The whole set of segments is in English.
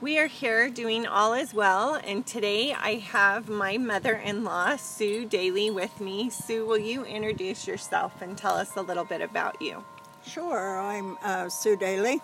We are here doing All Is Well, and today I have my mother in law, Sue Daly, with me. Sue, will you introduce yourself and tell us a little bit about you? Sure, I'm uh, Sue Daly.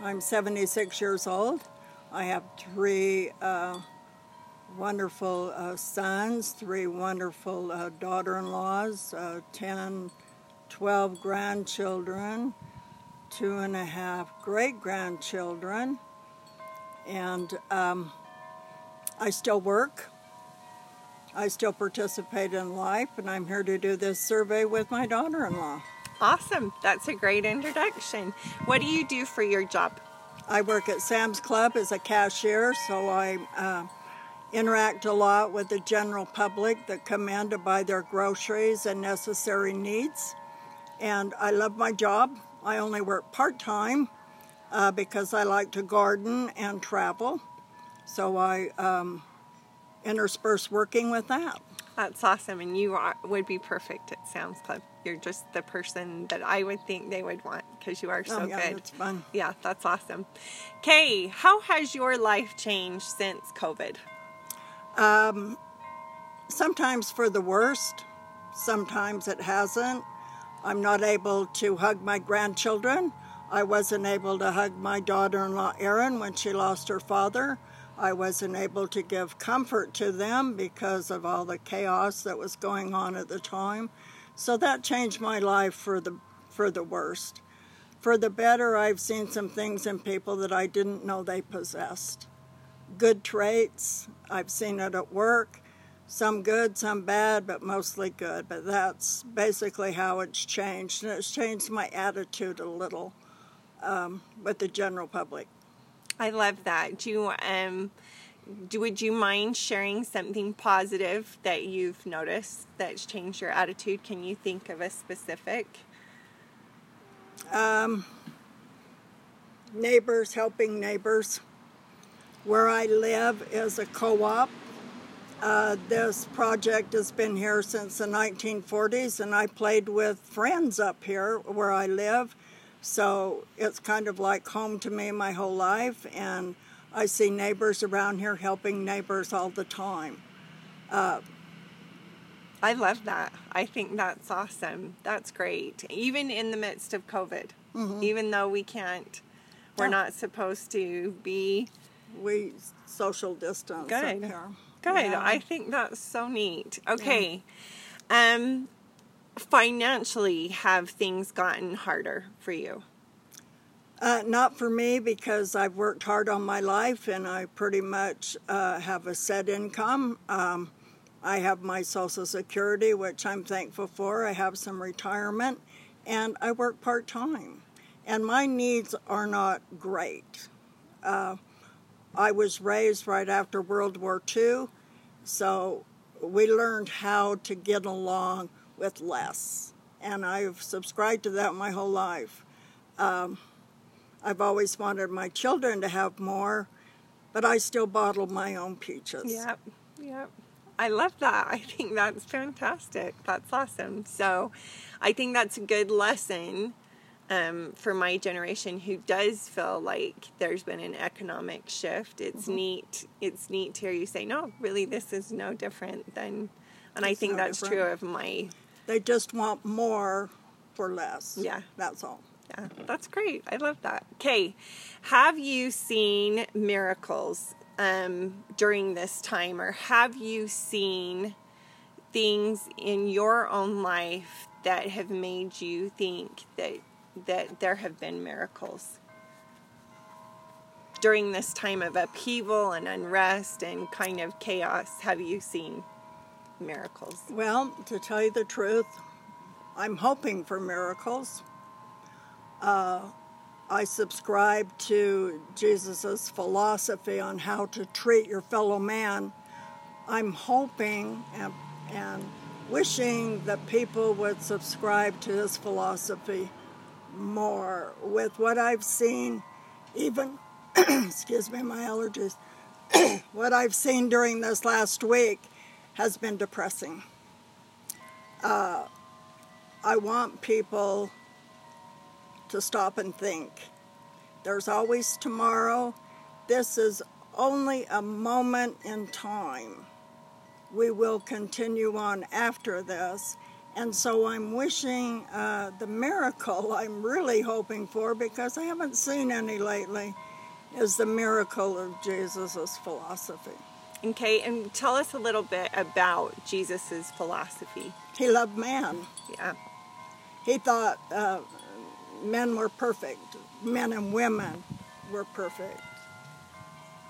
I'm 76 years old. I have three uh, wonderful uh, sons, three wonderful uh, daughter in laws, uh, 10, 12 grandchildren, two and a half great grandchildren, and um, I still work. I still participate in life, and I'm here to do this survey with my daughter in law. Awesome. That's a great introduction. What do you do for your job? I work at Sam's Club as a cashier, so I uh, interact a lot with the general public that come in to buy their groceries and necessary needs. And I love my job. I only work part time uh, because I like to garden and travel. So I um, intersperse working with that. That's awesome, and you are, would be perfect at Sam's Club. You're just the person that I would think they would want because you are so oh, yeah, good. It's fun. Yeah, that's awesome. Kay, how has your life changed since COVID? Um, sometimes for the worst, sometimes it hasn't. I'm not able to hug my grandchildren. I wasn't able to hug my daughter in law, Erin, when she lost her father. I wasn't able to give comfort to them because of all the chaos that was going on at the time. So that changed my life for the for the worst. For the better, I've seen some things in people that I didn't know they possessed. Good traits. I've seen it at work. Some good, some bad, but mostly good. But that's basically how it's changed. And it's changed my attitude a little um, with the general public. I love that. Do you um do, would you mind sharing something positive that you've noticed that's changed your attitude? Can you think of a specific? Um, neighbors helping neighbors. Where I live is a co-op. Uh, this project has been here since the 1940s, and I played with friends up here where I live so it's kind of like home to me my whole life, and I see neighbors around here helping neighbors all the time. Uh, I love that. I think that's awesome. That's great. Even in the midst of COVID, mm-hmm. even though we can't, we're yeah. not supposed to be. We social distance. Good. Good. Yeah. I think that's so neat. Okay. Yeah. Um, financially have things gotten harder for you? Uh, not for me because I've worked hard on my life and I pretty much uh, have a set income. Um, I have my Social Security, which I'm thankful for. I have some retirement and I work part time. And my needs are not great. Uh, I was raised right after World War II, so we learned how to get along with less. And I've subscribed to that my whole life. Um, I've always wanted my children to have more, but I still bottle my own peaches. Yep, yep. I love that. I think that's fantastic. That's awesome. So I think that's a good lesson um, for my generation who does feel like there's been an economic shift. It's mm-hmm. neat. It's neat to hear you say, no, really, this is no different than, and it's I think that's different. true of my they just want more for less. Yeah. That's all. Yeah, that's great. I love that. Okay, have you seen miracles um, during this time, or have you seen things in your own life that have made you think that that there have been miracles during this time of upheaval and unrest and kind of chaos? Have you seen miracles? Well, to tell you the truth, I'm hoping for miracles. Uh, I subscribe to Jesus' philosophy on how to treat your fellow man. I'm hoping and, and wishing that people would subscribe to his philosophy more. With what I've seen, even, excuse me, my allergies, what I've seen during this last week, has been depressing. Uh, I want people to stop and think. There's always tomorrow, this is only a moment in time. We will continue on after this. And so I'm wishing uh, the miracle I'm really hoping for, because I haven't seen any lately, is the miracle of Jesus' philosophy. Okay, and tell us a little bit about Jesus' philosophy. He loved man. Yeah. He thought uh, men were perfect, men and women were perfect.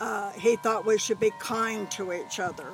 Uh, he thought we should be kind to each other.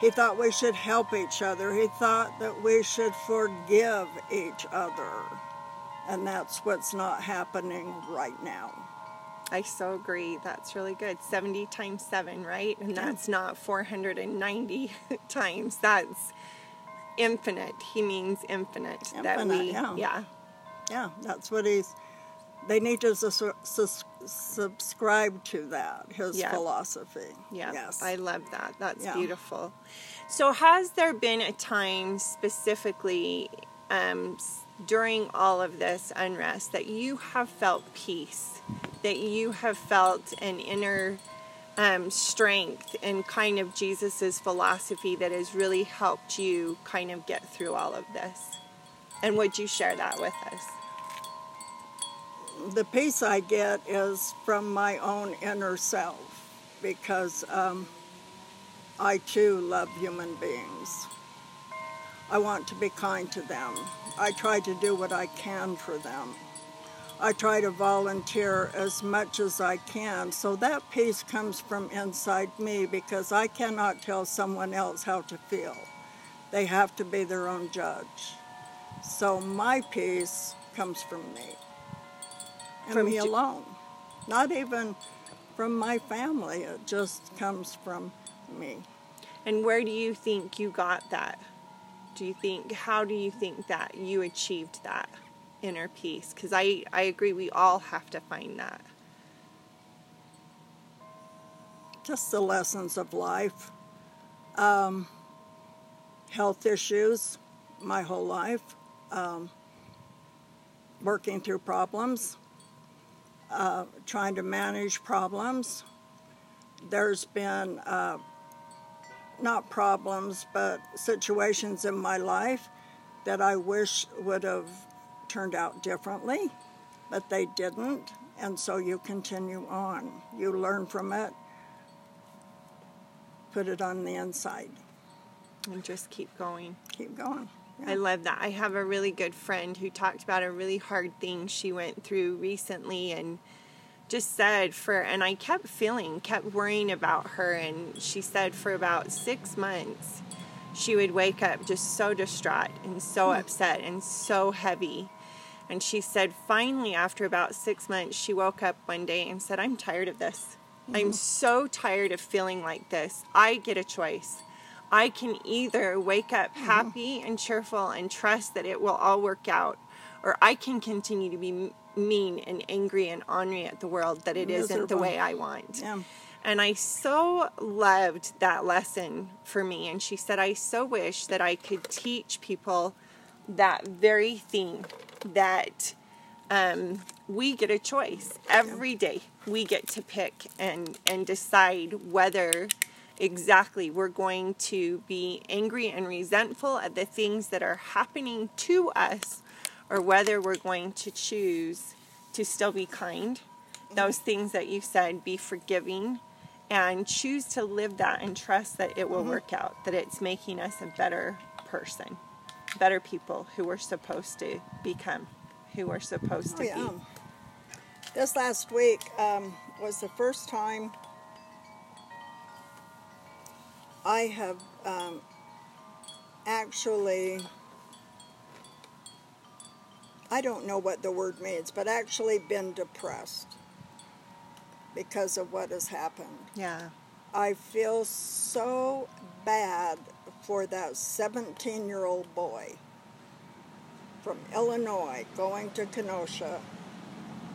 He thought we should help each other. He thought that we should forgive each other. And that's what's not happening right now. I so agree. That's really good. 70 times 7, right? And that's not 490 times. That's infinite. He means infinite. that Infinite, we, yeah. yeah. Yeah, that's what he's. They need to sus- sus- subscribe to that, his Yeah. philosophy. Yeah, Yes. I love that. That's Yeah. beautiful. So, has there been a time specifically um, during all of this unrest that you have felt peace, that you have felt an inner um, strength and kind of Jesus's philosophy that has really helped you kind of get through all of this? And would you share that with us? the peace I get is from my own inner self because um, I too love human beings. I want to be kind to them. I try to do what I can for them. I try to volunteer as much as I can. So that peace comes from inside me because I cannot tell someone else how to feel. They have to be their own judge. So my peace comes from me and From me alone. Not even from my family. It just comes from me. And where do you think you got that? Do you think, how do you think that you achieved that inner peace? Because I, I agree, we all have to find that. Just the lessons of life. Um, health issues my whole life. Um, working through problems. Uh, trying to manage problems. There's been uh, not problems, but situations in my life that I wish would have turned out differently, but they didn't. And so you continue on. You learn from it, put it on the inside, And just keep going. keep going. I love that. I have a really good friend who talked about a really hard thing she went through recently and just said for and I kept feeling, kept worrying about her and she said for about 6 months she would wake up just so distraught and so hmm. upset and so heavy. And she said finally after about 6 months she woke up one day and said I'm tired of this. I'm mm-hmm. so tired of feeling like this. I get a choice. I can either wake up mm-hmm. happy and cheerful and trust that it will all work out, or I can continue to be mean and angry and ornery at the world that it isn't the way I want. Yeah. And I so loved that lesson for me. And she said, I so wish that I could teach people that very thing that um, we get a choice every day. We get to pick and, and decide whether exactly we're going to be angry and resentful at the things that are happening to us or whether we're going to choose to still be kind. Those things that you said, be forgiving, and choose to live that and trust that it will work out, that it's making us a better person, better people who we're supposed to become, who we're supposed to Oh, yeah. be. This last week um, was the first time I have um, actually, I don't know what the word means, but actually been depressed because of what has happened. Yeah. I feel so bad for that 17 year old boy from Illinois going to Kenosha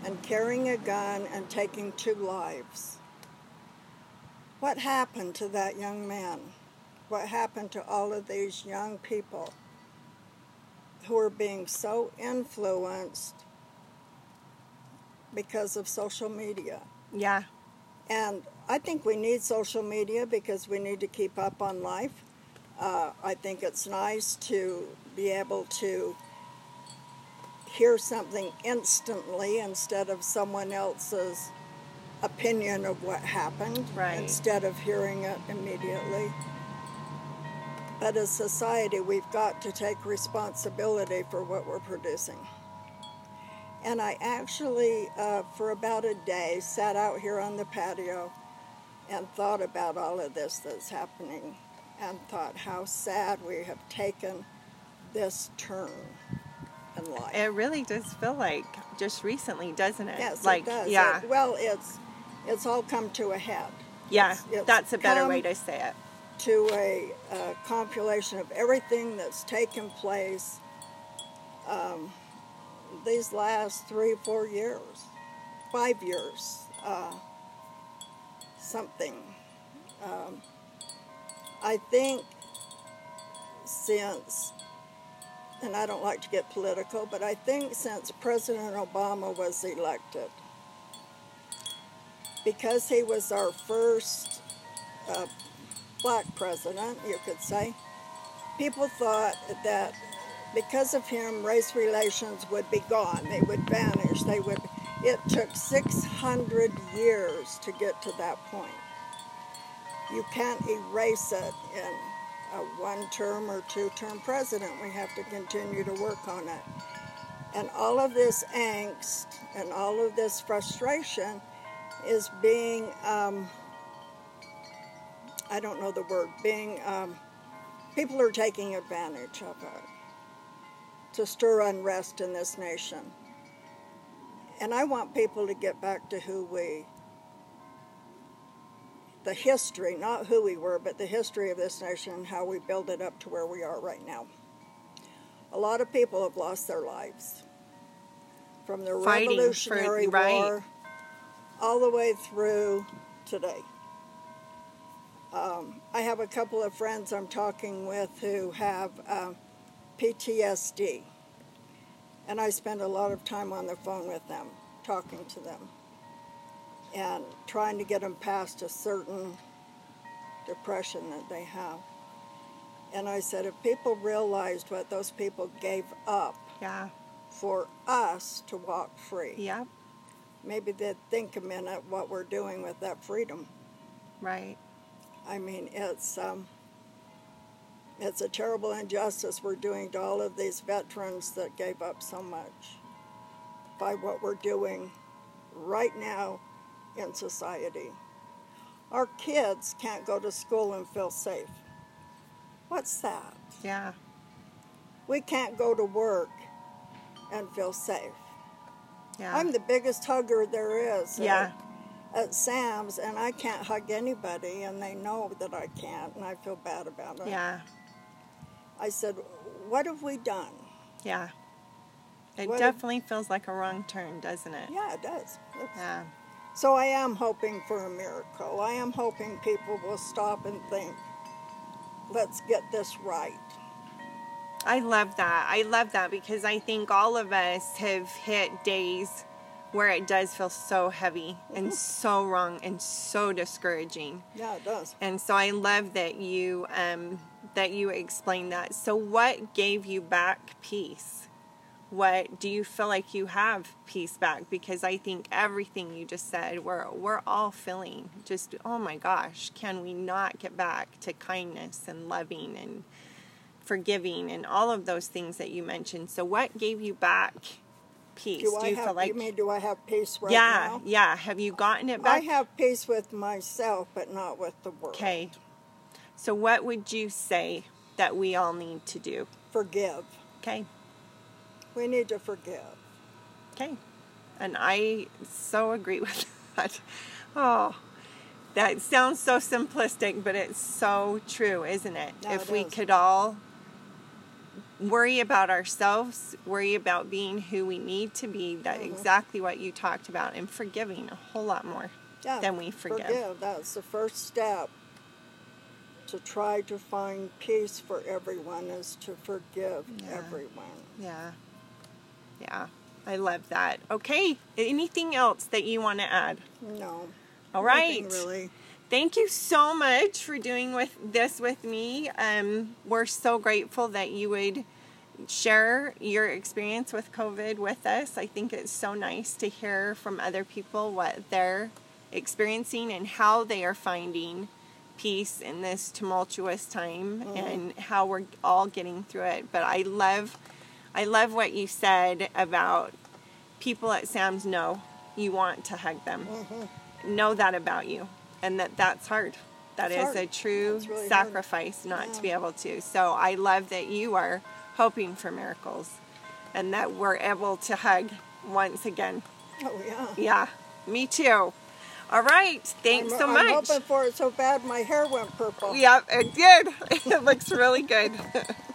and carrying a gun and taking two lives. What happened to that young man? What happened to all of these young people who are being so influenced because of social media? Yeah. And I think we need social media because we need to keep up on life. Uh, I think it's nice to be able to hear something instantly instead of someone else's opinion of what happened Right. instead of hearing it immediately. But as society, we've got to take responsibility for what we're producing. And I actually, uh, for about a day, sat out here on the patio and thought about all of this that's happening and thought how sad we have taken this turn in life. It really does feel like just recently, doesn't it? yes, like it does. yeah, It- well, it's it's all come to a head. yeah. It's- it's that's a better way to say it. to a, uh compilation of everything that's taken place um, these last three, four years, five years, uh, something. Um, I think since, and I don't like to get political, but I think since President Obama was elected, because he was our first uh, black president, you could say, people thought that because of him, race relations would be gone. They would vanish. They would. It took 600 years to get to that point. You can't erase it in a one-term or two-term president. We have to continue to work on it. And all of this angst and all of this frustration is being um, I don't know the word, being, um, people are taking advantage of it to stir unrest in this nation. And I want people to get back to who we, the history, not who we were, but the history of this nation and how we build it up to where we are right now. A lot of people have lost their lives from the Fighting for- Revolutionary right. War all the way through today. Um, I have a couple of friends I'm talking with who have um, PTSD, and I spend a lot of time on the phone with them, talking to them, and trying to get them past a certain depression that they have. And I said, if people realized what those people gave up Yeah, for us to walk free, yeah, maybe they'd think a minute what we're doing with that freedom. right. I mean, it's um, it's a terrible injustice we're doing to all of these veterans that gave up so much by what we're doing right now in society. Our kids can't go to school and feel safe. What's that? Yeah, We can't go to work and feel safe. yeah. I'm the biggest hugger there is. at- Yeah. At Sam's, and I can't hug anybody, and they know that I can't, and I feel bad about it. yeah, I said, What have we done? yeah. It What- definitely feels like a wrong turn, doesn't it? Yeah, it does. It's- Yeah. So I am hoping for a miracle. I am hoping people will stop and think, let's get this right. I love that. I love that because I think all of us have hit days where it does feel so heavy and so wrong and so discouraging. Yeah, it does. And so I love that you um, that you explained that. So what gave you back peace? What do you feel like you have peace back? Because I think everything you just said, we're we're all feeling just oh my gosh, can we not get back to kindness and loving and forgiving and all of those things that you mentioned. So what gave you back peace? Do, I you have, feel like you mean, do I have peace right yeah, now? yeah. Have you gotten it back? I have peace with myself, but not with the world. Okay. So, what would you say that we all need to do? Forgive. Okay. We need to forgive. Okay. And I so agree with that. Oh, that sounds so simplistic, but it's so true, isn't it? No, if it we is. could all worry about ourselves, worry about being who we need to be, that Mm-hmm. exactly what you talked about, and forgiving a whole lot more Yeah, than we forgive. Forgive. That's the first step to try to find peace for everyone is to forgive Yeah. everyone. Yeah. Yeah. I love that. Okay. Anything else that you want to add? No. All right. Really. Thank you so much for doing with this with me. Um, we're so grateful that you would share your experience with COVID with us. I think it's so nice to hear from other people what they're experiencing and how they are finding peace in this tumultuous time and how we're all getting through it. But I love I love what you said about people at Sam's know you want to hug them. Mm-hmm. Know that about you and that that's hard. That It's is hard. a true really hard. sacrifice not to be able to. So I love that you are hoping for miracles and that we're able to hug once again. Oh yeah. Yeah, me too. All right, thanks I'm, so much. I'm hoping for it so bad my hair went purple. Yep, it did. It looks really good.